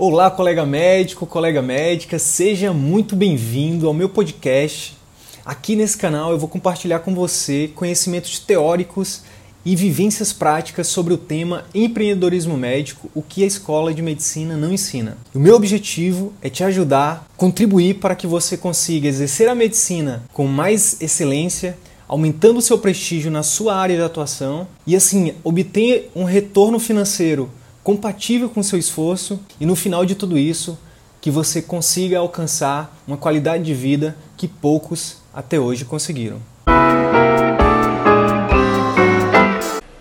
Olá, colega médico, colega médica, seja muito bem-vindo ao meu podcast. Aqui nesse canal eu vou compartilhar com você conhecimentos teóricos e vivências práticas sobre o tema empreendedorismo médico, o que a escola de medicina não ensina. O meu objetivo é te ajudar, contribuir para que você consiga exercer a medicina com mais excelência, aumentando o seu prestígio na sua área de atuação e assim obter um retorno financeiro compatível com o seu esforço e no final de tudo isso, que você consiga alcançar uma qualidade de vida que poucos até hoje conseguiram.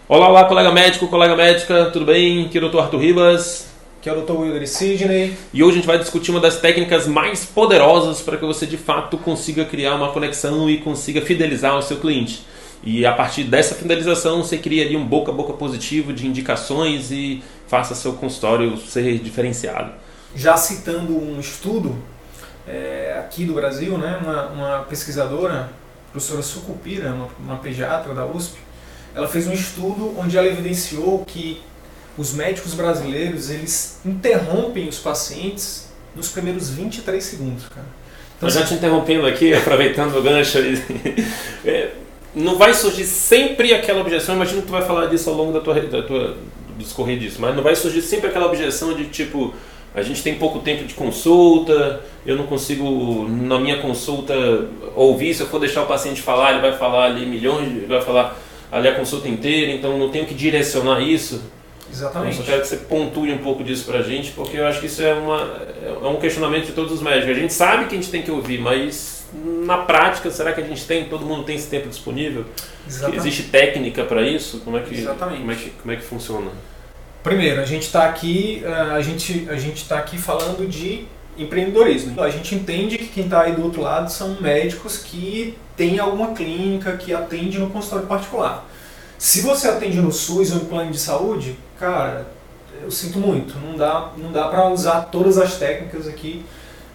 Olá, olá, colega médico, colega médica, tudo bem? Aqui é o Dr. Arthur Ribas. Aqui é o Dr. Wilder Sidney. E hoje a gente vai discutir uma das técnicas mais poderosas para que você de fato consiga criar uma conexão e consiga fidelizar o seu cliente. E a partir dessa fidelização você cria ali um boca a boca positivo de indicações e faça seu consultório ser diferenciado. Já citando um estudo é, aqui do Brasil, né, uma, uma pesquisadora, professora Sucupira, uma, uma pediatra da USP, ela fez um estudo onde ela evidenciou que os médicos brasileiros eles interrompem os pacientes nos primeiros 23 segundos, cara. Então, já te interrompendo aqui, aproveitando o gancho, é, não vai surgir sempre aquela objeção, imagino que tu vai falar disso ao longo da tua, da tua discorrer disso, mas não vai surgir sempre aquela objeção de tipo, a gente tem pouco tempo de consulta, eu não consigo, na minha consulta, ouvir, se eu for deixar o paciente falar, ele vai falar ali milhões, ele vai falar ali a consulta inteira, então não tenho que direcionar isso. Exatamente. Então, eu só quero que você pontue um pouco disso pra gente, porque eu acho que isso é, uma, é um questionamento de todos os médicos. A gente sabe que a gente tem que ouvir, mas na prática, será que a gente tem, todo mundo tem esse tempo disponível? Exatamente. Existe técnica para isso? Como é que, Exatamente. Como é que, como é que funciona? Primeiro, a gente está aqui, eh, a gente a gente está aqui falando de empreendedorismo. A gente entende que quem está aí do outro lado são médicos que têm alguma clínica que atende no consultório particular. Se você atende no SUS ou no plano de saúde, cara, eu sinto muito, não dá, não dá para usar todas as técnicas aqui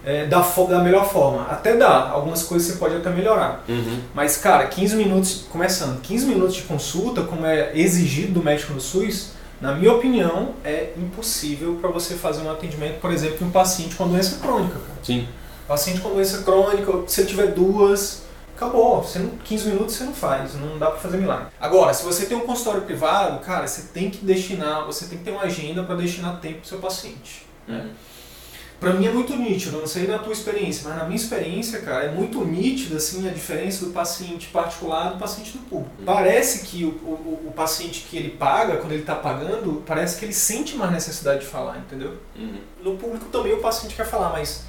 é, da, da melhor forma. Até dá, algumas coisas você pode até melhorar. Uhum. Mas, cara, 15 minutos, começando, 15 minutos de consulta, como é exigido do médico no SUS, na minha opinião, é impossível para você fazer um atendimento, por exemplo, de um paciente com doença crônica. Cara. Sim. Paciente com doença crônica, se ele tiver duas, acabou. Você não, 15 minutos você não faz, não dá para fazer milagre. Agora, se você tem um consultório privado, cara, você tem que destinar, você tem que ter uma agenda para destinar tempo para seu paciente. Né? Uhum. Para mim é muito nítido, não sei na tua experiência, mas na minha experiência, cara, é muito nítido assim, a diferença do paciente particular do paciente do público. Uhum. Parece que o, o, o paciente que ele paga, quando ele está pagando, parece que ele sente mais necessidade de falar, entendeu? Uhum. No público também o paciente quer falar, mas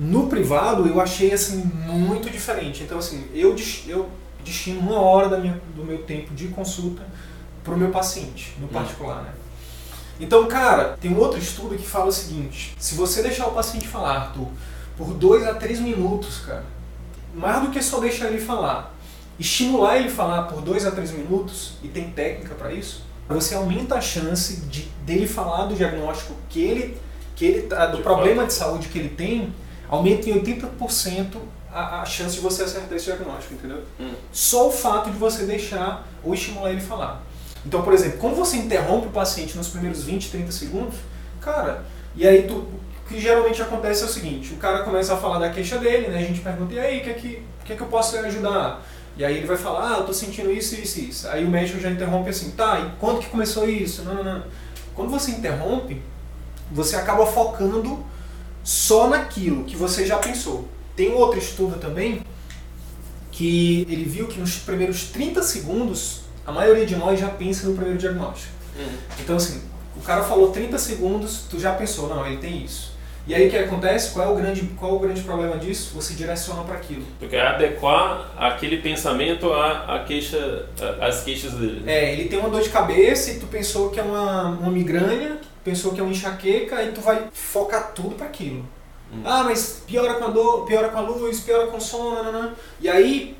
no privado eu achei assim muito diferente. Então assim, eu, eu destino uma hora da minha, do meu tempo de consulta para o meu paciente, no uhum. particular, né? Então, cara, tem um outro estudo que fala o seguinte: se você deixar o paciente falar, Arthur, por 2 a 3 minutos, cara, mais do que só deixar ele falar, estimular ele falar por 2 a 3 minutos, e tem técnica para isso, você aumenta a chance de dele falar do diagnóstico que ele, que ele tá, do problema de saúde que ele tem, aumenta em 80% a, a chance de você acertar esse diagnóstico, entendeu? Hum. Só o fato de você deixar ou estimular ele falar. Então, por exemplo, como você interrompe o paciente nos primeiros 20, 30 segundos, cara, e aí tu, o que geralmente acontece é o seguinte, o cara começa a falar da queixa dele, né? A gente pergunta, e aí, o que é que, que, é que eu posso ajudar? E aí ele vai falar, ah, eu tô sentindo isso, isso, isso. Aí o médico já interrompe assim, tá, e quando que começou isso? Não, não, não. Quando você interrompe, você acaba focando só naquilo que você já pensou. Tem outro estudo também que ele viu que nos primeiros 30 segundos a maioria de nós já pensa no primeiro diagnóstico. Uhum. Então, assim, o cara falou 30 segundos, tu já pensou, não, ele tem isso. E aí o que acontece? Qual é o grande, qual é o grande problema disso? Você direciona para aquilo. Porque é adequar aquele pensamento à, à queixa, às queixas dele. É, ele tem uma dor de cabeça e tu pensou que é uma, uma migrânia, pensou que é uma enxaqueca, aí tu vai focar tudo para aquilo. Hum. Ah, mas piora com a dor, piora com a luz, piora com o som, nananã. E aí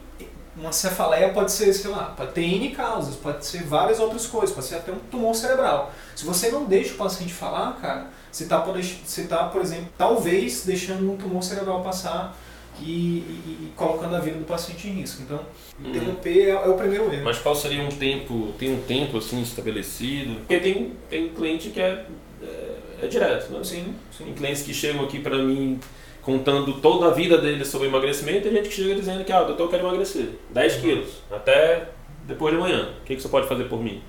uma cefaleia pode ser, sei lá, pode ter N causas, pode ser várias outras coisas, pode ser até um tumor cerebral. Se você não deixa o paciente falar, cara, você está, você tá, por exemplo, talvez deixando um tumor cerebral passar e, e, e, colocando a vida do paciente em risco. Então, uhum. interromper é, é, o primeiro erro. Mas qual seria um tempo, tem um tempo assim estabelecido? Porque tem, tem cliente que é, é é direto. Né? Sim, sim. Tem clientes que chegam aqui para mim contando toda a vida deles sobre emagrecimento e gente que chega dizendo que, ah, doutor, eu quero emagrecer 10 Uhum. quilos até depois de amanhã. O que, que você pode fazer por mim?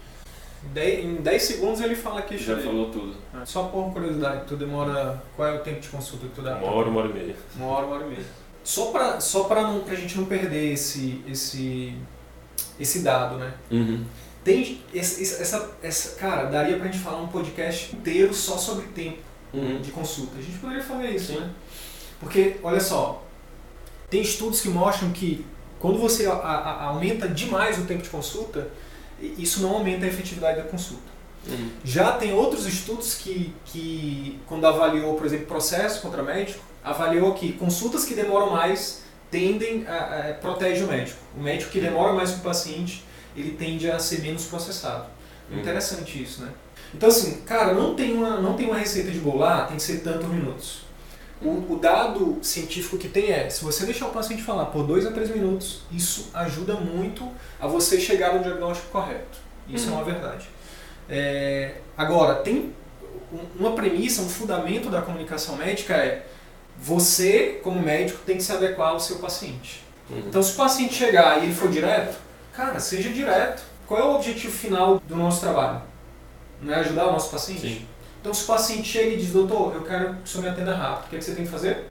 Dez- Em 10 segundos ele fala que Já falou tudo. Só por curiosidade, tu demora. Qual é o tempo de consulta que tu dá? Uma hora, uma hora e meia. Uma hora, uma hora e meia. Só pra, só pra, não, pra gente não perder esse, esse, esse dado, né? Uhum. Tem esse- essa, essa. Cara, daria pra gente falar um podcast inteiro só sobre tempo Uhum. de consulta. A gente poderia fazer isso, Sim. né? Porque, olha só, tem estudos que mostram que quando você a- a- aumenta demais o tempo de consulta, isso não aumenta a efetividade da consulta. Uhum. Já tem outros estudos que, que quando avaliou, por exemplo, processo contra médico, avaliou que consultas que demoram mais tendem a, a protege o médico. O médico que demora mais com o paciente, ele tende a ser menos processado. Uhum. Interessante isso, né? Então assim, cara, não tem uma, não tem uma receita de bolo, ah, tem que ser tantos minutos. O, o dado científico que tem é, se você deixar o paciente falar por dois a três minutos, isso ajuda muito a você chegar no diagnóstico correto. Isso Uhum. é uma verdade. É, agora, tem um- uma premissa, um fundamento da comunicação médica é você, como médico, tem que se adequar ao seu paciente. Uhum. Então, se o paciente chegar e ele for direto, cara, seja direto. Qual é o objetivo final do nosso trabalho? Não é ajudar o nosso paciente? Sim. Então, se o paciente chega e diz, doutor, eu quero que o senhor me atenda rápido, o que, é que você tem que fazer?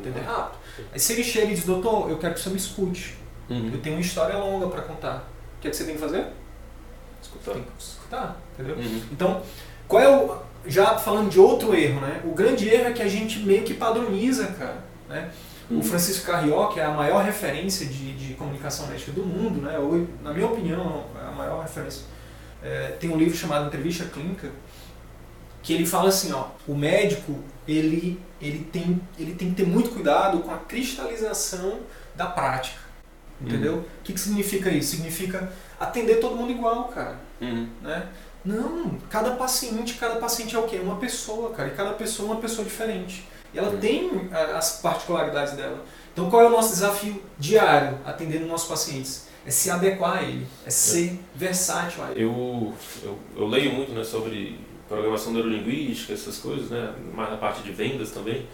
Atender rápido. Aí, se ele chega e diz, doutor, eu quero que o senhor me escute, Uhum. eu tenho uma história longa para contar, o que, é que você tem que fazer? Escutar. Tem que escutar, entendeu? Uhum. Então, qual é o. Já falando de outro erro, né? O grande erro é que a gente meio que padroniza, cara. Né? O Uhum. Francisco Carrió, que é a maior referência de, de comunicação médica do mundo, né? Ou, na minha opinião, é a maior referência. É, tem um livro chamado Entrevista Clínica, que ele fala assim, ó, o médico ele, ele, tem, ele tem que ter muito cuidado com a cristalização da prática. Entendeu? O que, que significa isso? Significa atender todo mundo igual, cara Uhum. né? Não, cada paciente, cada paciente é o quê? Uma pessoa, cara, e cada pessoa é uma pessoa diferente. E ela Uhum. tem as particularidades dela. Então qual é o nosso desafio diário atendendo nossos pacientes? É se adequar a ele, é ser versátil a ele. Eu, eu, eu leio muito né, sobre programação neurolinguística, essas coisas, né, mais na parte de vendas também.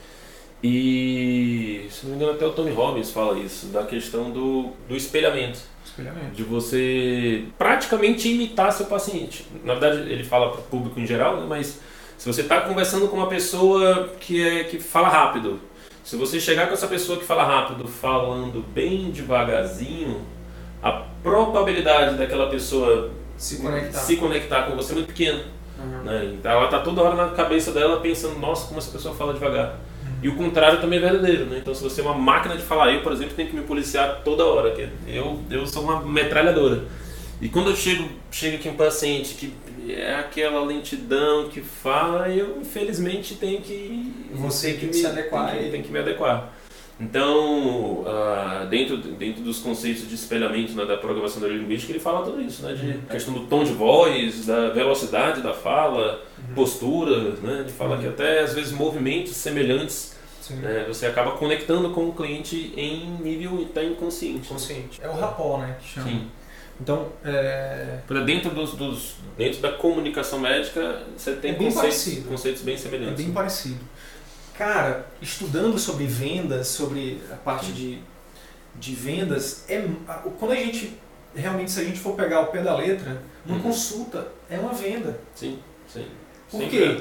E, se não me engano, até o Tony Robbins fala isso, da questão do, do espelhamento. Espelhamento. De você praticamente imitar seu paciente. Na verdade, ele fala para o público em geral, né, mas se você está conversando com uma pessoa que, é, que fala rápido, se você chegar com essa pessoa que fala rápido, falando bem devagarzinho, a probabilidade daquela pessoa Se conectar. se conectar com você é muito pequena. Uhum. Né? Então ela está toda hora na cabeça dela pensando, nossa, como essa pessoa fala devagar. E o contrário também é verdadeiro, né? Então se você é uma máquina de falar, eu, por exemplo, tenho que me policiar toda hora, que eu, eu sou uma metralhadora. E quando eu chego, chega aqui um paciente que é aquela lentidão que fala, eu infelizmente tenho que Você tem que se adequar tenho que, tenho que me adequar. Então, ah, dentro, dentro dos conceitos de espelhamento né, da programação neurolinguística, ele fala tudo isso, né? De questão do tom de voz, da velocidade da fala, postura, né? Ele fala Uhum. que até às vezes movimentos semelhantes né, você acaba conectando com o cliente em nível até inconsciente. Consciente. É o rapó, né? Que chama. Sim. Então, é, Dentro, dos, dos- dentro da comunicação médica, você tem É bem conceitos, parecido. conceitos bem É semelhantes. bem parecido. Cara, estudando sobre vendas, sobre a parte de, de vendas, é, quando a gente realmente, se a gente for pegar o pé da letra, uma Uhum. consulta é uma venda. Sim, sim. Por Sempre quê?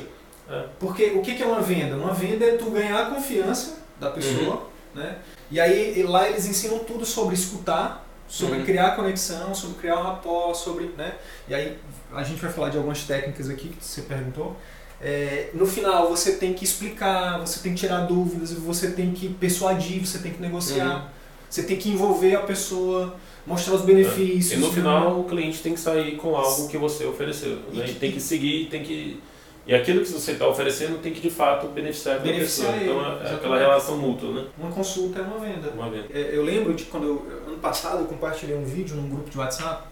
é. É. Porque o que é uma venda? Uma venda é tu ganhar a confiança da pessoa, Uhum. né? E aí lá eles ensinam tudo sobre escutar, sobre Uhum. criar conexão, sobre criar um rapó, sobre, né? E aí a gente vai falar de algumas técnicas aqui que você perguntou. É, no final você tem que explicar, você tem que tirar dúvidas, você tem que persuadir, você tem que negociar, Uhum. você tem que envolver a pessoa, mostrar os benefícios. E no né? final o cliente tem que sair com algo que você ofereceu. Né? E tem que seguir, tem que. E aquilo que você está oferecendo tem que de fato beneficiar Beneficiar pessoa. ele, Então é- é aquela relação mútua, né? uma consulta é uma venda. Uma venda. É, Eu lembro de quando eu, ano passado eu compartilhei um vídeo num grupo de WhatsApp,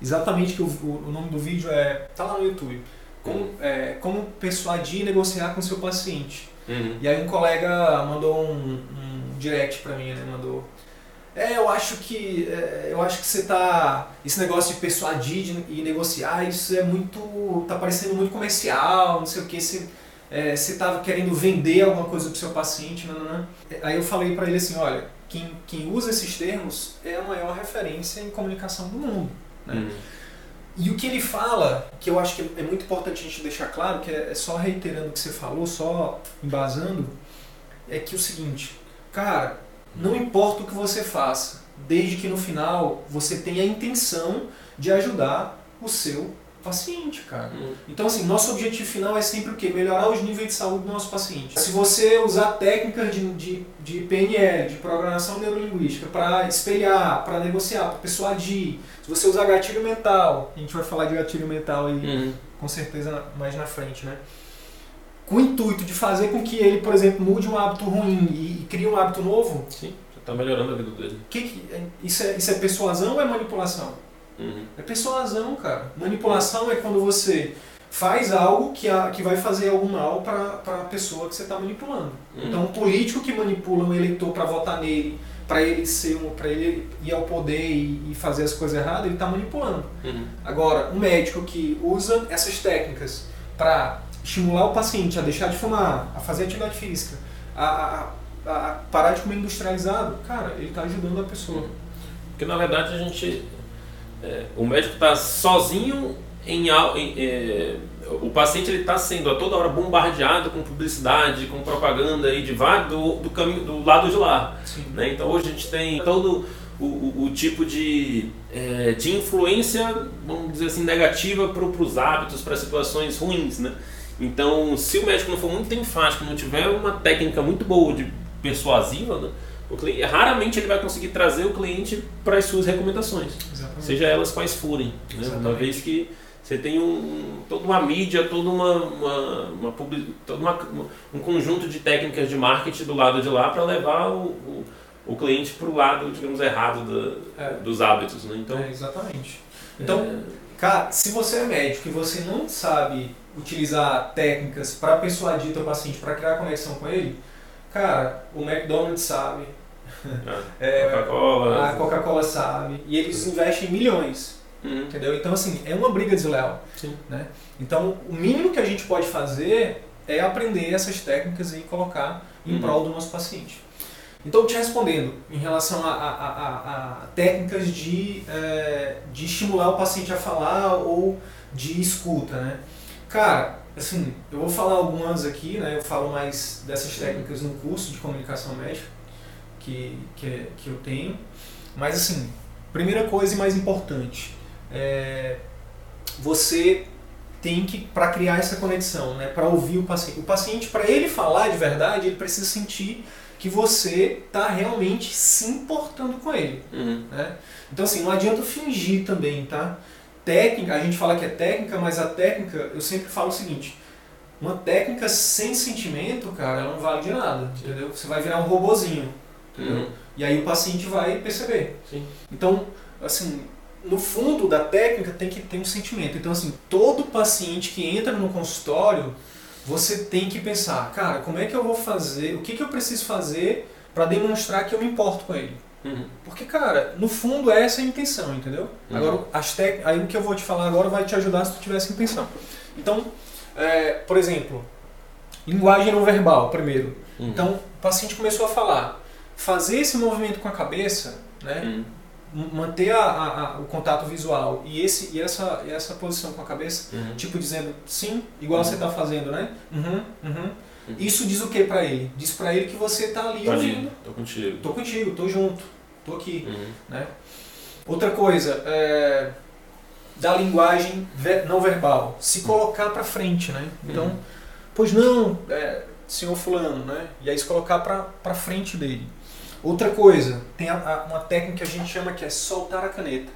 exatamente que o, o- o nome do vídeo é tá lá no YouTube. Como, é, como persuadir e negociar com seu paciente. Uhum. E aí um colega mandou um, um direct pra mim, né? Mandou. é, eu acho que é, eu acho que você tá esse negócio de persuadir e negociar, isso é muito tá parecendo muito comercial, não sei o que, você é, você estava querendo vender alguma coisa para o seu paciente, não, não, não. Aí eu falei para ele assim, olha, quem, quem usa esses termos é a maior referência em comunicação do mundo. Né? Uhum. E o que ele fala, que eu acho que é muito importante a gente deixar claro, que é, é só reiterando o que você falou, só embasando, é que o seguinte, cara, não importa o que você faça, desde que no final você tenha a intenção de ajudar o seu paciente, cara. Hum. Então, assim, nosso objetivo final é sempre o quê? Melhorar os níveis de saúde do nosso paciente. Se você usar técnicas de, de, de PNL, de programação neurolinguística, para espelhar, para negociar, para persuadir, se você usar gatilho mental, a gente vai falar de gatilho mental aí hum. com certeza mais na frente, né? Com o intuito de fazer com que ele, por exemplo, mude um hábito ruim e, e crie um hábito novo. Sim, já está melhorando a vida dele. Que que, isso, é, isso é persuasão ou é manipulação? Uhum. É persuasão, cara. Manipulação é quando você faz algo que, a, que vai fazer algum mal para a pessoa que você está manipulando. Uhum. Então, um político que manipula um eleitor para votar nele, para ele ser um, para ele ir ao poder e, e, fazer as coisas erradas, ele está manipulando. Uhum. Agora, um médico que usa essas técnicas para estimular o paciente a deixar de fumar, a fazer atividade física, a, a, a parar de comer industrializado, cara, ele está ajudando a pessoa. Uhum. Porque na verdade a gente é, o médico está sozinho em, em é, o paciente ele está sendo a toda hora bombardeado com publicidade, com propaganda aí de do, do caminho do lado de lá. Né? Então hoje a gente tem todo o, o, o tipo de, é, de influência, vamos dizer assim, negativa para os hábitos, para situações ruins. Né? Então, se o médico não for muito enfático, não tiver uma técnica muito boa de persuasiva, né? Cliente, raramente ele vai conseguir trazer o cliente para as suas recomendações, Exatamente. seja elas quais forem. Né? Uma vez que você tem um, toda uma mídia, toda uma, uma, uma, todo uma, um conjunto de técnicas de marketing do lado de lá para levar o, o, o cliente para o lado, digamos, errado do, é. dos hábitos. Né? Então, é, exatamente. Então, é... cara, se você é médico e você não sabe utilizar técnicas para persuadir o paciente, para criar conexão com ele, cara, o McDonald's sabe, é, Coca-Cola. A Coca-Cola sabe. E eles investem milhões. Uhum. Entendeu? Então, assim, é uma briga desleal. Sim. Né? Então, o mínimo que a gente pode fazer é aprender essas técnicas e colocar em uhum. prol do nosso paciente. Então, te respondendo, em relação a, a, a, a técnicas de, é, de estimular o paciente a falar ou de escuta, né? Cara, assim, eu vou falar algumas aqui, né? Eu falo mais dessas técnicas no curso de comunicação médica que, que, que eu tenho. Mas assim, primeira coisa e mais importante, é, você tem que, para criar essa conexão, né, para ouvir o paciente. O paciente, para ele falar de verdade, ele precisa sentir que você está realmente se importando com ele. Uhum. Né? Então assim, não adianta fingir também, tá? Técnica, a gente fala que é técnica, mas a técnica, eu sempre falo o seguinte, uma técnica sem sentimento, cara, ela não vale de nada, entendeu? Você vai virar um robozinho. Uhum. E aí o paciente vai perceber. Sim. Então, assim, no fundo da técnica tem que ter um sentimento. Então, assim, todo paciente que entra no consultório, você tem que pensar, cara, como é que eu vou fazer, o que, que eu preciso fazer para demonstrar que eu me importo com ele. Uhum. Porque, cara, no fundo é essa a intenção, entendeu? Uhum. Agora, as tec... aí o que eu vou te falar agora vai te ajudar se tu tivesse intenção. Então, é, por exemplo, linguagem não verbal, primeiro. Uhum. Então, o paciente começou a falar fazer esse movimento com a cabeça, né? Hum. Manter a, a, a, o contato visual e, esse, e essa, e essa posição com a cabeça, uhum. tipo dizendo sim, igual uhum. você está fazendo, né? Uhum, uhum. Isso diz o que para ele? Diz para ele que você está ali tá ouvindo. Tô contigo. Tô contigo, tô junto, tô aqui, uhum. né? Outra coisa, é, da linguagem não verbal, se colocar para frente, né? Então, uhum. pois não, é, senhor fulano, né? E aí se colocar para frente dele. Outra coisa, tem a, a, uma técnica que a gente chama que é soltar a caneta.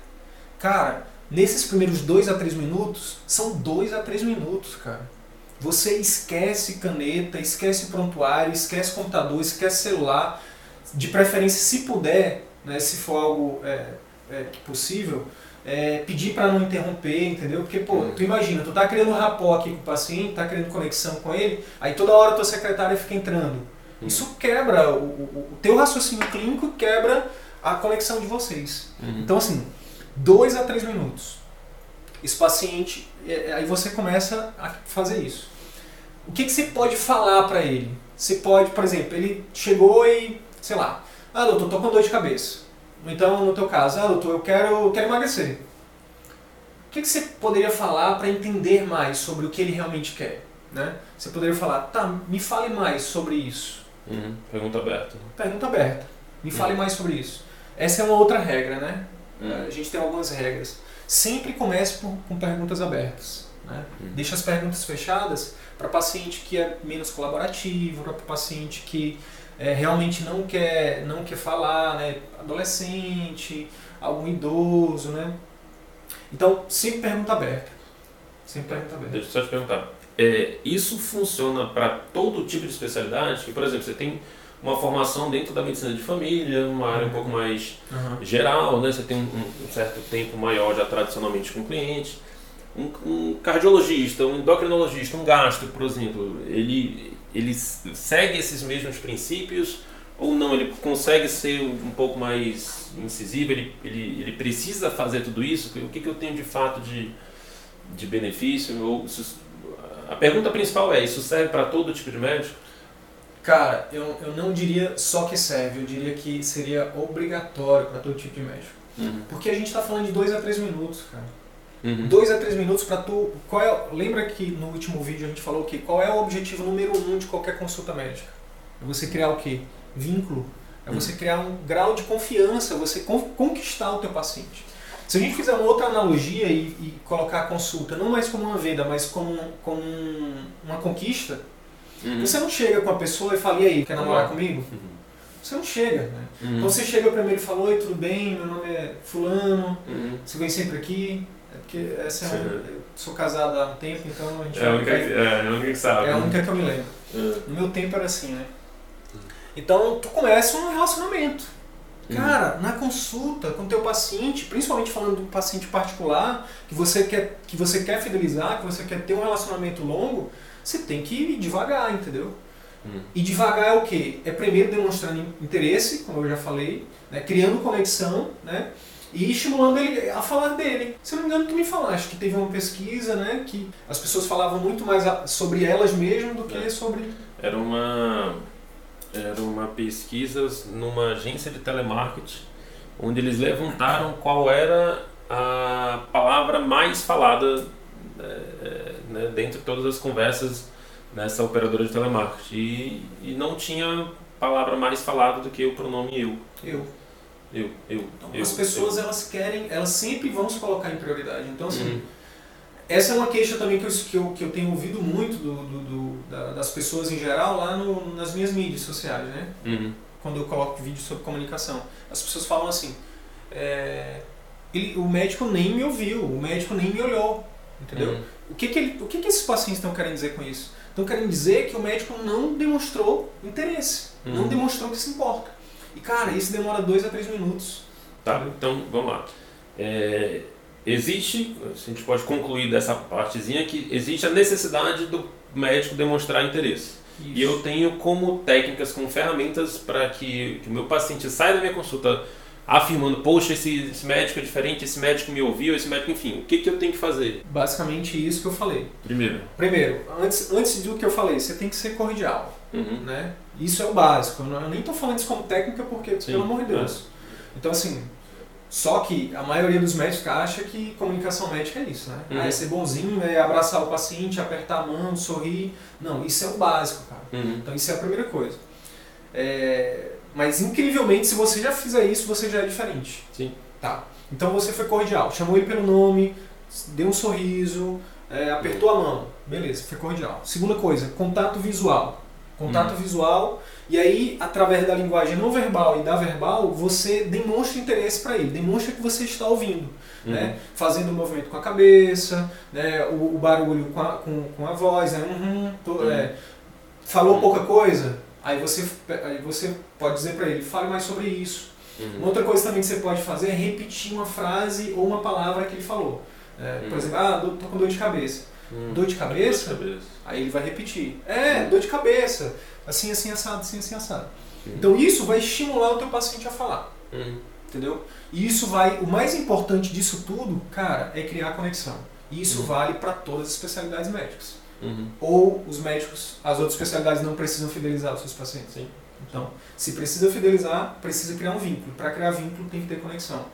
Cara, nesses primeiros dois a três minutos, são dois a três minutos, cara. Você esquece caneta, esquece prontuário, esquece computador, esquece celular. De preferência, se puder, né, se for algo é, é, possível, é, pedir para não interromper, entendeu? Porque, pô, tu imagina, tu tá criando um rapó aqui com o paciente, tá criando conexão com ele, aí toda hora tua secretária fica entrando. Isso quebra o, o, o teu raciocínio clínico, quebra a conexão de vocês. Uhum. Então, assim, dois a três minutos. Esse paciente, é, aí você começa a fazer isso. O que, que você pode falar para ele? Você pode, por exemplo, ele chegou e, sei lá, ah, doutor, tô com dor de cabeça. Então, no teu caso, ah, doutor, eu quero, eu quero emagrecer. O que, que você poderia falar para entender mais sobre o que ele realmente quer? Né? Você poderia falar, tá, me fale mais sobre isso. Uhum. Pergunta aberta. Pergunta aberta. Me fale Uhum. mais sobre isso. Essa é uma outra regra, né? Uhum. A gente tem algumas regras. Sempre comece por- com perguntas abertas. Né? Uhum. Deixa as perguntas fechadas para paciente que é menos colaborativo, para paciente que é, realmente não quer, não quer falar, né? adolescente, algum idoso. Né? Então, sempre pergunta aberta. Sempre pergunta aberta. Deixa eu só te perguntar. É, isso funciona para todo tipo de especialidade? Que, por exemplo, você tem uma formação dentro da medicina de família, uma área um pouco mais Aham. geral, né? Você tem um, um certo tempo maior já tradicionalmente com o cliente. Um, um cardiologista, um endocrinologista, um gastro, por exemplo, ele, ele segue esses mesmos princípios ou não? Ele consegue ser um pouco mais incisivo? Ele, ele, ele precisa fazer tudo isso? O que, que eu tenho de fato de, de benefício? Ou isso- a pergunta principal é: isso serve para todo tipo de médico? Cara, eu, eu não diria só que serve, eu diria que seria obrigatório para todo tipo de médico. Uhum. Porque a gente está falando de dois a três minutos, cara. Uhum. Dois a três minutos para tu. Qual é, lembra que no último vídeo a gente falou que qual é o objetivo número um de qualquer consulta médica? É você criar o quê? Vínculo. É você criar um grau de confiança, você con- conquistar o teu paciente. Se a gente fizer uma outra analogia e, e colocar a consulta não mais como uma venda, mas como, como um- uma conquista, Uhum. você não chega com a pessoa e fala, e aí, quer namorar Uhum. comigo? Uhum. Você não chega, né? Uhum. Então você chega primeiro e fala, oi, tudo bem? Meu nome é fulano, Uhum. você vem sempre aqui? É porque essa é Sim. um, eu sou casado há um tempo, então a gente É a única, vai- que- é a única que sabe. é a única que eu me lembro. É. No meu tempo era assim, né? Então tu começa um relacionamento. Cara, na consulta com teu paciente, principalmente falando de um paciente particular, que você quer, que você quer fidelizar, que você quer ter um relacionamento longo, você tem que ir devagar, entendeu? Uhum. E devagar é o quê? É primeiro demonstrando interesse, como eu já falei, né? criando conexão, né? E estimulando ele a falar dele. Se eu não me engano, tu me falaste que teve uma pesquisa, né? Que as pessoas falavam muito mais sobre elas mesmas do que É. sobre. Era uma era uma pesquisa numa agência de telemarketing onde eles levantaram qual era a palavra mais falada é, né, dentre todas as conversas nessa operadora de telemarketing e, e não tinha palavra mais falada do que o pronome eu Eu. eu eu, Então, eu as pessoas eu. elas querem, elas sempre vão se colocar em prioridade. Então assim, Uhum. Essa é uma queixa também que eu, que eu, que eu tenho ouvido muito do, do- do- da- das pessoas em geral lá no- nas minhas mídias sociais, né? Uhum. quando eu coloco vídeo sobre comunicação. As pessoas falam assim, é, ele- o médico nem me ouviu, o médico nem me olhou, entendeu? Uhum. O, que, que, ele, o que, que esses pacientes estão querendo dizer com isso? Estão querendo dizer que o médico não demonstrou interesse, não Uhum. demonstrou que se importa. E cara, isso demora dois a três minutos. Tá, então vamos lá. É, existe, a gente pode concluir dessa partezinha que existe a necessidade do médico demonstrar interesse. E eu tenho como técnicas, como ferramentas para que, que o meu paciente saia da minha consulta afirmando, poxa, esse, esse médico é diferente, esse médico me ouviu, esse médico, enfim, o que, que eu tenho que fazer? Basicamente isso que eu falei. Primeiro. Primeiro, antes, antes do que eu falei, você tem que ser cordial. Uhum. né? Isso é o básico. Eu, nem estou falando isso como técnica porque, Sim, pelo amor de Deus. Então, assim, só que a maioria dos médicos acha que comunicação médica é isso, né? Uhum. É ser bonzinho, é abraçar o paciente, apertar a mão, sorrir. Não, isso é o básico, cara. Uhum. Então, isso é a primeira coisa. É, Mas, incrivelmente, se você já fizer isso, você já é diferente. Sim. Tá. Então, você foi cordial. Chamou ele pelo nome, deu um sorriso, é, apertou a mão. Beleza, foi cordial. Segunda coisa, contato visual. Contato Uhum. visual. E aí, através da linguagem não verbal e da verbal, você demonstra interesse para ele. Demonstra que você está ouvindo. Uhum. Né? Fazendo o movimento com a cabeça, né? o, o barulho com a, com, com a voz. Né? Uhum, tô- Uhum. é, falou pouca coisa? Aí você, aí você pode dizer para ele, fale mais sobre isso. Uhum. Uma outra coisa também que você pode fazer é repetir uma frase ou uma palavra que ele falou. É, por Hum. exemplo, ah, tô com dor de cabeça. Uhum. Dor de cabeça? Dor de cabeça. Aí ele vai repetir. É, Hum. dor de cabeça. Assim, assim, assado, assim, assim, assado. Uhum. Então isso vai estimular o teu paciente a falar. Uhum. Entendeu? E isso vai. O mais importante disso tudo, cara, é criar conexão. E isso Uhum. vale para todas as especialidades médicas. Uhum. Ou os médicos, as outras especialidades não precisam fidelizar os seus pacientes. Sim. Então, se precisa fidelizar, precisa criar um vínculo. Para criar vínculo tem que ter conexão.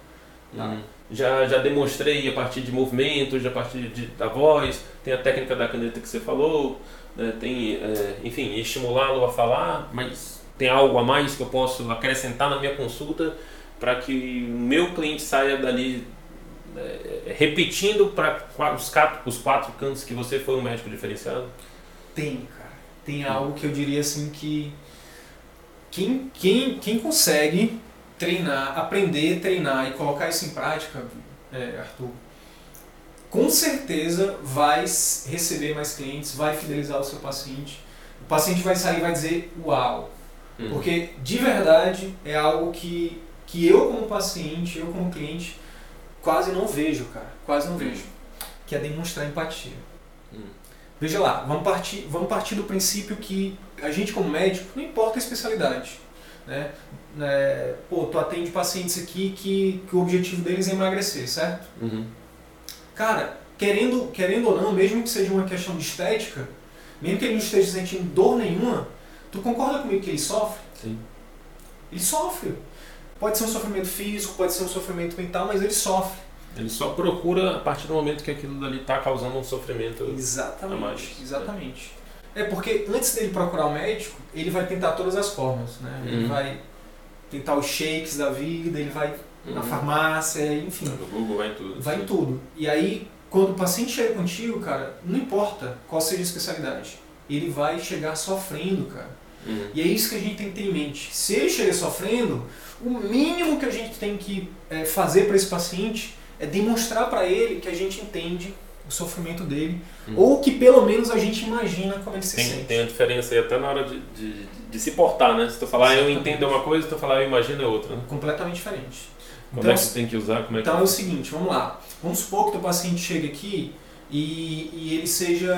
Tá. Uhum. Já, já demonstrei a partir de movimentos, a partir de, da voz, tem a técnica da caneta que você falou, né, tem, é, enfim, estimulá-lo a falar, mas tem algo a mais que eu posso acrescentar na minha consulta para que o meu cliente saia dali é, repetindo para os quatro, os quatro cantos que você foi um médico diferenciado? Tem, cara. Tem algo que eu diria assim que quem, quem, quem consegue treinar, aprender, treinar e colocar isso em prática, é, Arthur, com certeza vai receber mais clientes, vai fidelizar o seu paciente. O paciente vai sair e vai dizer uau. Uhum. Porque de verdade é algo que, que eu como paciente, eu como cliente, quase não vejo, cara. Quase não vejo. Que é demonstrar empatia. Hum. Veja lá, vamos partir, vamos partir do princípio que a gente como médico, não importa a especialidade, né? É, pô, tu atende pacientes aqui que, que o objetivo deles é emagrecer, certo? Uhum. Cara, querendo, querendo ou não, mesmo que seja uma questão de estética, mesmo que ele não esteja sentindo dor nenhuma, tu concorda comigo que ele sofre? Sim. Ele sofre. Pode ser um sofrimento físico, pode ser um sofrimento mental, mas ele sofre. Ele só procura a partir do momento que aquilo dali está causando um sofrimento. Exatamente. Mais, exatamente. É porque antes dele procurar o médico, ele vai tentar todas as formas, né? Ele Uhum. vai tentar os shakes da vida, ele vai na Uhum. farmácia, enfim, No Google vai em tudo. vai em tudo. E aí, quando o paciente chega contigo, cara, não importa qual seja a especialidade, ele vai chegar sofrendo, cara. Uhum. E é isso que a gente tem que ter em mente. Se ele chega sofrendo, o mínimo que a gente tem que é, fazer para esse paciente é demonstrar para ele que a gente entende o sofrimento dele, Hum. ou que pelo menos a gente imagina como ele se Tem, sente. tem a diferença aí até na hora de, de, de se portar, né? Se tu falar eu entendo uma coisa, se tu falar eu imagino é outra. Né? Completamente diferente. Como Então, é que tu tem que usar? Como é que... Então é o seguinte, vamos lá. Vamos supor que o paciente chegue aqui e, e ele seja.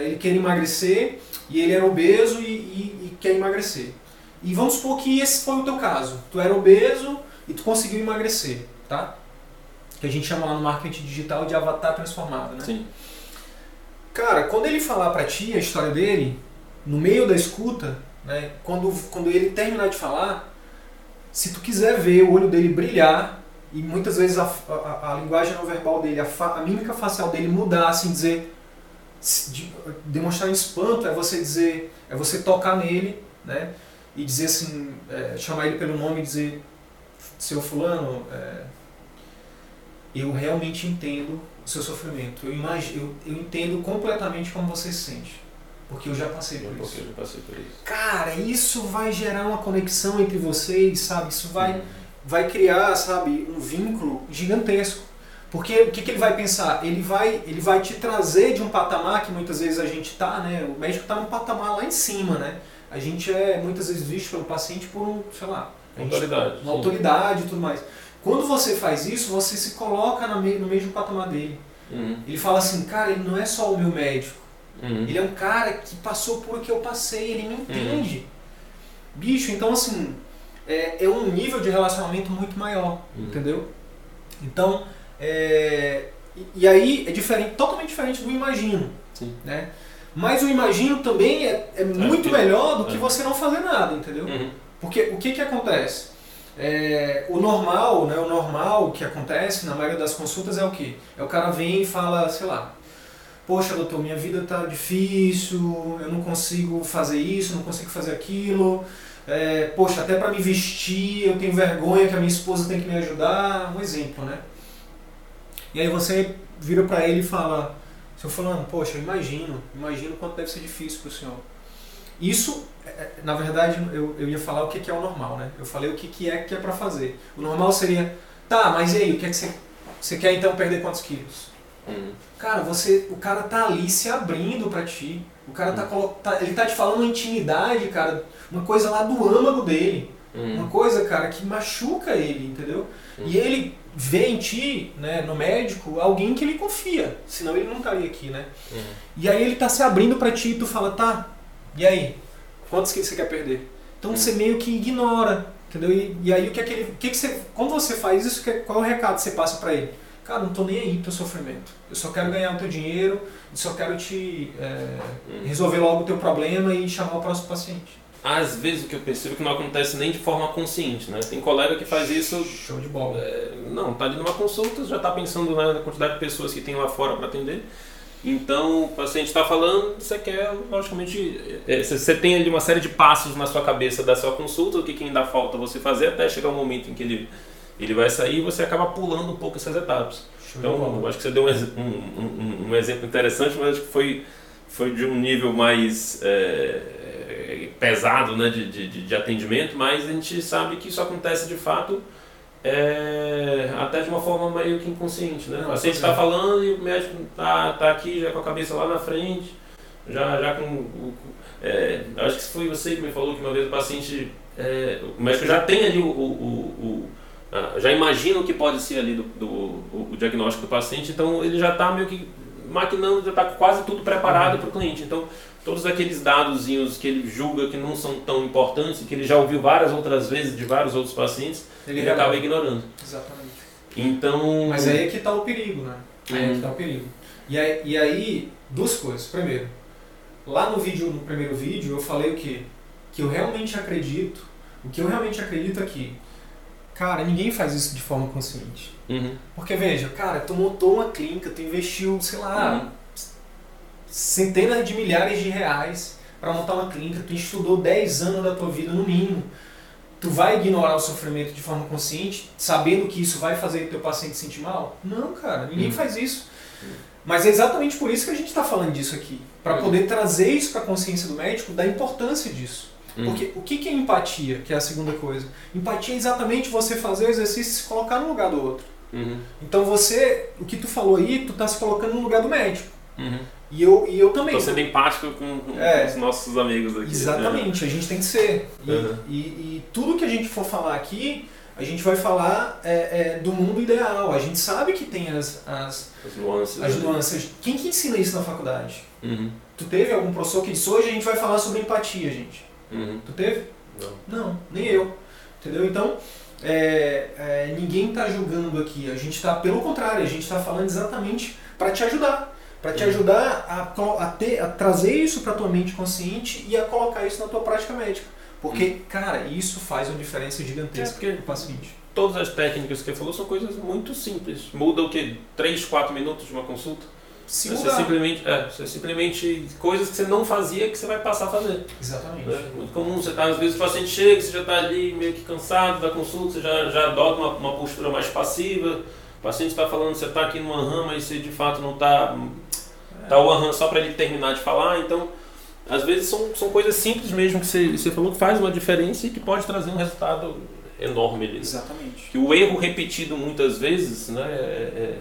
ele quer emagrecer e ele era obeso e, e- e quer emagrecer. E vamos supor que esse foi o teu caso. Tu era obeso e tu conseguiu emagrecer, tá? Que a gente chama lá no marketing digital de avatar transformado, né? Sim. Cara, quando ele falar pra ti a história dele, no meio da escuta, né, quando, quando ele terminar de falar, se tu quiser ver o olho dele brilhar, e muitas vezes a, a, a linguagem não verbal dele, a, fa- a mímica facial dele mudar, assim, dizer, de- demonstrar espanto, é você dizer, é você tocar nele, né, e dizer assim, é, chamar ele pelo nome e dizer, seu fulano, é, eu realmente entendo o seu sofrimento. Eu, imagino, eu, eu entendo completamente como você se sente. Porque eu já passei por Porque isso. eu já passei por isso. Cara, isso vai gerar uma conexão entre vocês, sabe? Isso vai, vai criar, sabe, um vínculo gigantesco. Porque o que, que ele vai pensar? Ele vai, ele vai te trazer de um patamar que muitas vezes a gente tá, né? O médico tá num patamar lá em cima, né? A gente é muitas vezes visto pelo paciente por um, sei lá, a gente- Autoridade. uma sim. autoridade e tudo mais. Quando você faz isso, você se coloca no mesmo patamar dele. Uhum. Ele fala assim, cara, ele não é só o meu médico. Uhum. Ele é um cara que passou por o que eu passei, ele me entende. Bicho, então assim, é, é um nível de relacionamento muito maior, Uhum. entendeu? Então, é, e, e aí é diferente, totalmente diferente do imagino, Sim. né? Mas o imagino também é, é muito que- melhor do que é. você não fazer nada, entendeu? Uhum. Porque o que que acontece? É, o normal, né, o normal que acontece na maioria das consultas é o quê? É o cara vem e fala, sei lá, poxa doutor, minha vida tá difícil, eu não consigo fazer isso, não consigo fazer aquilo, é, poxa, até para me vestir eu tenho vergonha que a minha esposa tem que me ajudar, um exemplo, né? E aí você vira para ele e fala, seu fulano, poxa, eu imagino, imagino quanto deve ser difícil para o senhor. Isso, é, é, na verdade, eu, eu ia falar o que que é o normal, né? Eu falei o que, que é que é para fazer. O normal seria, tá, mas e aí, o que é que você, você quer então perder quantos quilos? Uhum. Cara, você, o cara tá ali se abrindo pra ti. O cara tá, colo- tá- ele tá te falando uma intimidade, cara, uma coisa lá do âmago dele. Uma Uhum. coisa, cara, que machuca ele, entendeu? E ele vê em ti, né, no médico, alguém que ele confia, senão ele não estaria aqui, né? E aí ele tá se abrindo pra ti e tu fala, tá, e aí? Quantos quilos você quer perder? Então Hum. você meio que ignora, Entendeu? E, e aí o que é que ele. Que, que você, quando você faz isso, que, qual é o recado que você passa para ele? Cara, não tô nem aí pro sofrimento. Eu só quero ganhar o teu dinheiro, eu só quero te é, resolver logo o teu problema e chamar o próximo paciente. Às vezes o que eu percebo é que não acontece nem de forma consciente, né? Tem colega que faz isso. Show de bola. É, não, tá ali numa consulta, já tá pensando na quantidade de pessoas que tem lá fora para atender. Então, o paciente está falando, você quer, logicamente, é, você tem ali uma série de passos na sua cabeça da sua consulta, o que, que ainda falta você fazer até chegar o momento em que ele, ele vai sair e você acaba pulando um pouco essas etapas. Show então, acho que você deu um, um, um, exemplo interessante, mas acho que foi, foi de um nível mais é, pesado né, de, de, de atendimento, mas a gente sabe que isso acontece de fato é, até de uma forma meio que inconsciente, né? O paciente está falando e o médico tá, tá aqui já com a cabeça lá na frente, já, já com o, é, acho que foi você que me falou que uma vez o paciente, é, o médico já tem ali o, o, o, já imagina o que pode ser ali do, do o, diagnóstico do paciente, então ele já está meio que maquinando, já está quase tudo preparado uhum. para o cliente. Então todos aqueles dadozinhos que ele julga que não são tão importantes, que ele já ouviu várias outras vezes de vários outros pacientes, ele, ele acaba ignorando. Exatamente. Então. Mas aí é que está o perigo, né? Aí é que está o perigo. E aí, e aí, duas coisas. Primeiro, lá no vídeo, no primeiro vídeo, eu falei o quê? Que eu realmente acredito, o que eu realmente acredito aqui. Cara, ninguém faz isso de forma consciente. Uhum. Porque veja, cara, tu montou uma clínica, tu investiu, sei lá, uhum. centenas de milhares de reais para montar uma clínica, tu estudou 10 anos da tua vida no mínimo tu vai ignorar o sofrimento de forma consciente, sabendo que isso vai fazer o teu paciente se sentir mal? Não, cara, ninguém hum. faz isso. Mas é exatamente por isso que a gente está falando disso aqui. Para hum. poder trazer isso para a consciência do médico, da importância disso. Hum. Porque o que é empatia, que é a segunda coisa? Empatia é exatamente você fazer o exercício e se colocar no lugar do outro. Uhum. Então você, o que tu falou aí, tu está se colocando no lugar do médico. Uhum. E eu, e eu também. Estou sendo empático com, com é, os nossos amigos aqui. Exatamente, a gente tem que ser. E, uhum. e, e, tudo que a gente for falar aqui, a gente vai falar é, é, do mundo ideal. A gente sabe que tem as, as, as nuances. As nuances. Quem que ensina isso na faculdade? Uhum. Tu teve algum professor que disse hoje a gente vai falar sobre empatia, gente? Uhum. Tu teve? Não. Não, nem eu. Entendeu? Então, é, é, ninguém está julgando aqui. A gente está, pelo contrário, a gente está falando exatamente para te ajudar para te ajudar a, a, ter, a trazer isso para tua mente consciente e a colocar isso na tua prática médica. Porque, hum. cara, isso faz uma diferença gigantesca é, para o paciente. Todas as técnicas que você falou são coisas muito simples. Muda o quê? 3, 4 minutos de uma consulta? Se você simplesmente, é, você simplesmente coisas que você não fazia que você vai passar a fazer. Exatamente. É muito comum, você tá, às vezes o paciente chega, você já está ali meio que cansado da consulta, você já, já adota uma, uma postura mais passiva, o paciente está falando, você está aqui numa rama e você de fato não está Tá o aham só para ele terminar de falar. Então, às vezes são, são coisas simples mesmo que você, você falou que faz uma diferença e que pode trazer um resultado enorme ali. Exatamente. Que o erro repetido muitas vezes, né, é,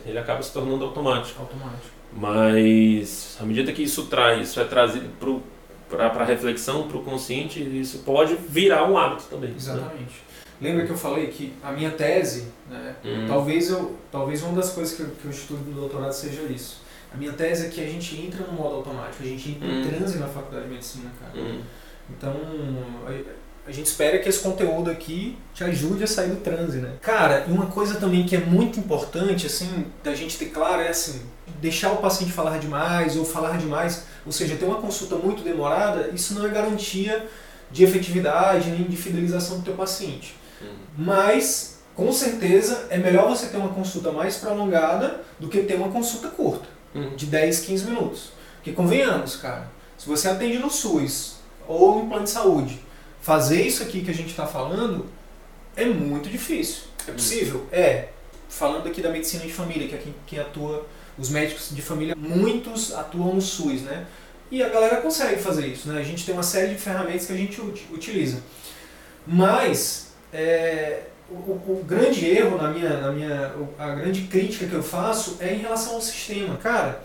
é, ele acaba se tornando automático. Automático. Mas à medida que isso traz, isso é trazido para a reflexão, para o consciente, isso pode virar um hábito também. Né? Exatamente. Né? Lembra que eu falei que a minha tese, né, hum. talvez, eu, talvez uma das coisas que eu, que eu estudo no doutorado seja isso a minha tese é que a gente entra no modo automático, a gente entra em hum. transe na faculdade de medicina, cara. Hum. Então, a, gente espera que esse conteúdo aqui te ajude a sair do transe, né? Cara, e uma coisa também que é muito importante, assim, da gente ter claro é assim, deixar o paciente falar demais ou falar demais, ou seja, ter uma consulta muito demorada, isso não é garantia de efetividade nem de fidelização do teu paciente. Hum. Mas, com certeza, é melhor você ter uma consulta mais prolongada do que ter uma consulta curta de 10, 15 minutos. Porque convenhamos, cara, se você atende no SUS ou em plano de saúde, fazer isso aqui que a gente está falando é muito difícil. É possível? É. Falando aqui da medicina de família, que é quem, quem atua, os médicos de família, muitos atuam no SUS, né? E a galera consegue fazer isso, né? A gente tem uma série de ferramentas que a gente utiliza. Mas, é, o, o, grande erro na minha, na minha. A grande crítica que eu faço é em relação ao sistema. Cara,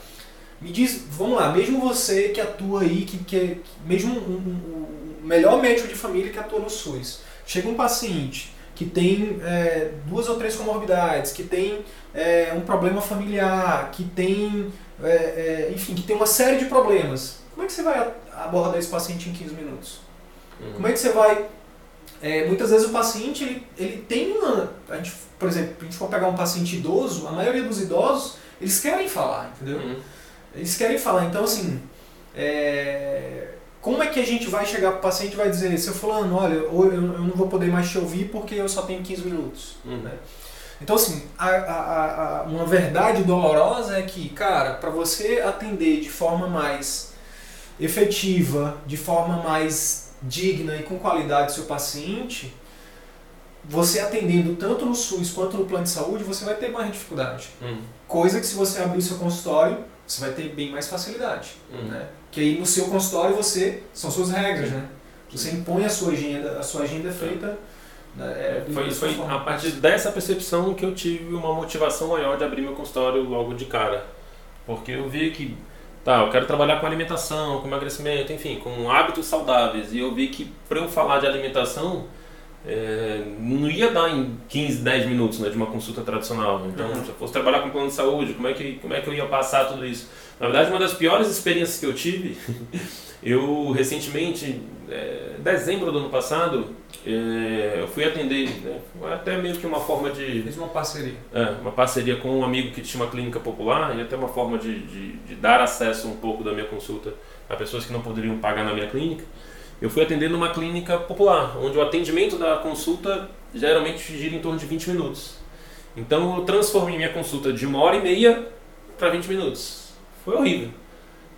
me diz, vamos lá, mesmo você que atua aí, que, que mesmo o um, um, melhor médico de família que atua no SUS, chega um paciente que tem é, duas ou três comorbidades, que tem é, um problema familiar, que tem, é, é enfim, que tem uma série de problemas. Como é que você vai abordar esse paciente em 15 minutos? Uhum. Como é que você vai é, muitas vezes o paciente ele, ele tem uma. A gente, por exemplo, a gente for pegar um paciente idoso, a maioria dos idosos, eles querem falar, entendeu? Uhum. Eles querem falar. Então, assim, é, como é que a gente vai chegar para o paciente e vai dizer, seu fulano, olha, eu, eu não vou poder mais te ouvir porque eu só tenho 15 minutos. Uhum. Né? Então, assim, a, a, a, uma verdade dolorosa é que, cara, para você atender de forma mais efetiva, de forma mais digna e com qualidade seu paciente, você atendendo tanto no SUS quanto no plano de saúde, você vai ter mais dificuldade. Uhum. Coisa que se você abrir o seu consultório, você vai ter bem mais facilidade. Uhum. Né? Que aí no seu consultório você. São suas regras, né? Você impõe a sua agenda, a sua agenda é feita. Né, é, Foi, sua foi forma. a partir dessa percepção que eu tive uma motivação maior de abrir meu consultório logo de cara. Porque eu vi que, tá, eu quero trabalhar com alimentação, com emagrecimento, enfim, com hábitos saudáveis. E eu vi que para eu falar de alimentação, é, não ia dar em 15, 10 minutos né, de uma consulta tradicional. Então, Uhum. se eu fosse trabalhar com plano de saúde, como é, que, como é que eu ia passar tudo isso? Na verdade, uma das piores experiências que eu tive, eu recentemente, é, dezembro do ano passado, é, eu fui atender, né, até meio que uma forma de Fez uma parceria. é, uma parceria com um amigo que tinha uma clínica popular e até uma forma de, de, de dar acesso um pouco da minha consulta a pessoas que não poderiam pagar na minha clínica. Eu fui atender numa clínica popular, onde o atendimento da consulta geralmente gira em torno de 20 minutos. Então eu transformei minha consulta de uma hora e meia para 20 minutos. Foi horrível.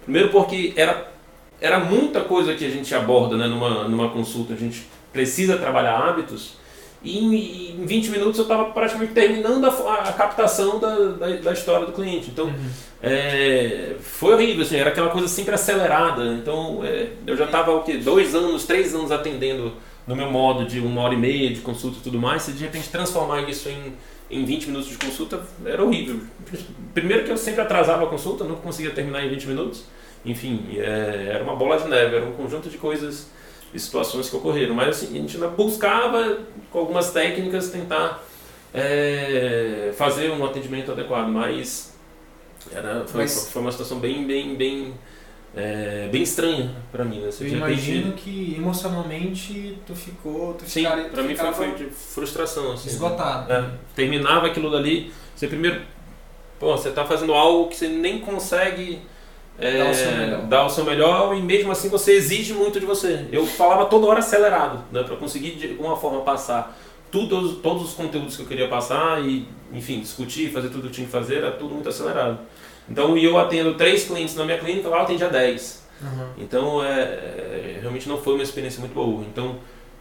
Primeiro porque era, era muita coisa que a gente aborda né, numa, numa consulta, a gente precisa trabalhar hábitos. E em, em 20 minutos eu estava praticamente terminando a, a captação da, da, da história do cliente. Então, é, foi horrível, assim, era aquela coisa sempre acelerada. Então, é, eu já estava, o quê? Dois anos, três anos atendendo no meu modo de uma hora e meia de consulta e tudo mais. Se de repente transformar isso em, em 20 minutos de consulta, era horrível. Primeiro que eu sempre atrasava a consulta, não conseguia terminar em 20 minutos. Enfim, é, era uma bola de neve, era um conjunto de coisas e situações que ocorreram. Mas assim, a gente ainda buscava, com algumas técnicas, tentar é, fazer um atendimento adequado. Mas era, foi, Mas- foi uma situação bem, bem, bem, é, bem estranha para mim. Né? Eu imagino que emocionalmente tu ficou. Tu Sim, pra mim foi, foi de frustração. Assim, esgotado. É, terminava aquilo dali, você primeiro, pô, você tá fazendo algo que você nem consegue é, Dar o seu melhor. dar o seu melhor e mesmo assim você exige muito de você. Eu falava toda hora acelerado, né, para conseguir de alguma forma passar tudo, todos os conteúdos que eu queria passar e, enfim, discutir, fazer tudo que eu tinha que fazer, era tudo muito acelerado. Então, eu atendo três clientes na minha clínica, lá eu atendia 10. Uhum. Então, é, é, realmente não foi uma experiência muito boa. Então,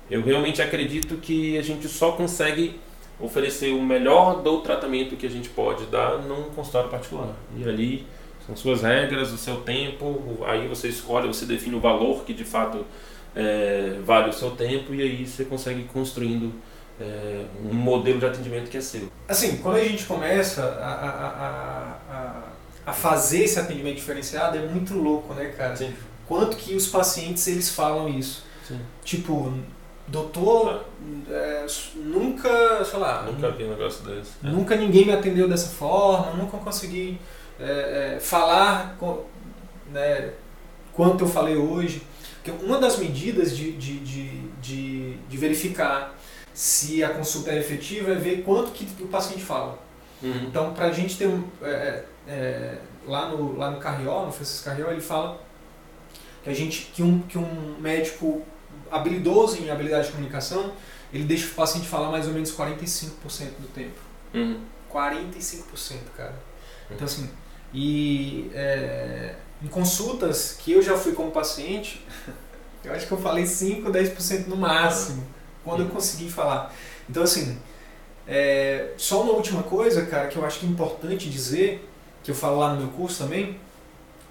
eu realmente acredito que a gente só consegue oferecer o melhor do tratamento que a gente pode dar num consultório particular. E ali são suas regras, o seu tempo, aí você escolhe, você define o valor que de fato é, vale o seu tempo e aí você consegue ir construindo é, um modelo de atendimento que é seu. Assim, quando a gente começa a, a, a, a, fazer esse atendimento diferenciado, é muito louco, né, cara? Sim. Quanto que os pacientes eles falam isso? Sim. Tipo, doutor, é, nunca, sei lá, Nunca vi um negócio desse. Nunca ninguém me atendeu dessa forma, nunca consegui é, é, falar com- né, quanto eu falei hoje. Porque uma das medidas de, de, de, de, de verificar se a consulta é efetiva é ver quanto que o paciente fala. Uhum. Então, para a gente ter um. é, é, lá, no, lá no Carrió, no Francisco Carrió, ele fala que, a gente, que, um, que um médico habilidoso em habilidade de comunicação ele deixa o paciente falar mais ou menos 45% do tempo. Uhum. 45%, cara. Então, assim, e é, em consultas que eu já fui como paciente, eu acho que eu falei 5, 10% no máximo, quando eu consegui falar. Então, assim, é, só uma última coisa, cara, que eu acho que é importante dizer, que eu falo lá no meu curso também,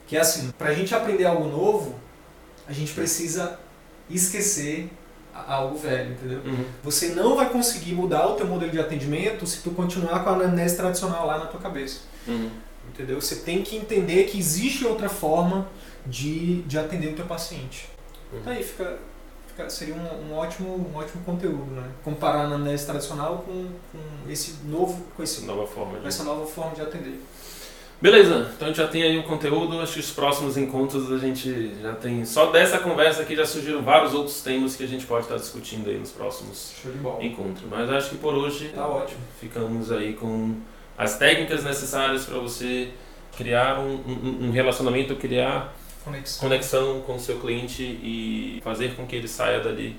que é assim, pra gente aprender algo novo, a gente precisa esquecer a- algo velho, entendeu? Uhum. Você não vai conseguir mudar o teu modelo de atendimento se tu continuar com a anamnese tradicional lá na tua cabeça. Uhum. Entendeu? Você tem que entender que existe outra forma de, de atender o teu paciente. Uhum. Então aí fica, fica- seria um, um ótimo, um ótimo conteúdo, né? Comparar a anamnese tradicional com, com esse novo, com, esse, nova forma de essa nova forma de atender. Beleza, então a gente já tem aí um conteúdo, acho que os próximos encontros a gente já tem. Só dessa conversa aqui já surgiram vários outros temas que a gente pode estar discutindo aí nos próximos encontros. Mas acho que por hoje tá ótimo. ficamos aí com as técnicas necessárias para você criar um, um, um, relacionamento, criar conexão. conexão com o seu cliente e fazer com que ele saia dali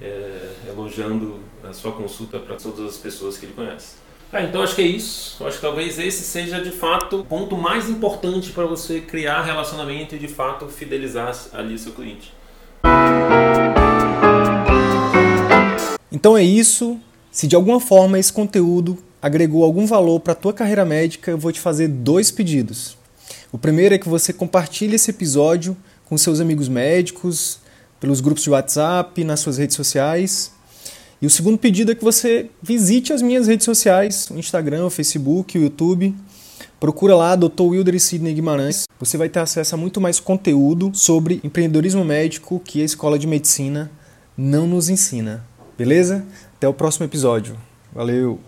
é, elogiando a sua consulta para todas as pessoas que ele conhece. Ah, então acho que é isso. Acho que talvez esse seja de fato o ponto mais importante para você criar relacionamento e de fato fidelizar ali seu cliente. Então é isso. Se de alguma forma esse conteúdo agregou algum valor para a tua carreira médica, eu vou te fazer dois pedidos. O primeiro é que você compartilhe esse episódio com seus amigos médicos, pelos grupos de WhatsApp, nas suas redes sociais. E o segundo pedido é que você visite as minhas redes sociais, o Instagram, o Facebook, o YouTube. Procura lá Dr. Wilder e Sidney Guimarães. Você vai ter acesso a muito mais conteúdo sobre empreendedorismo médico que a Escola de Medicina não nos ensina. Beleza? Até o próximo episódio. Valeu!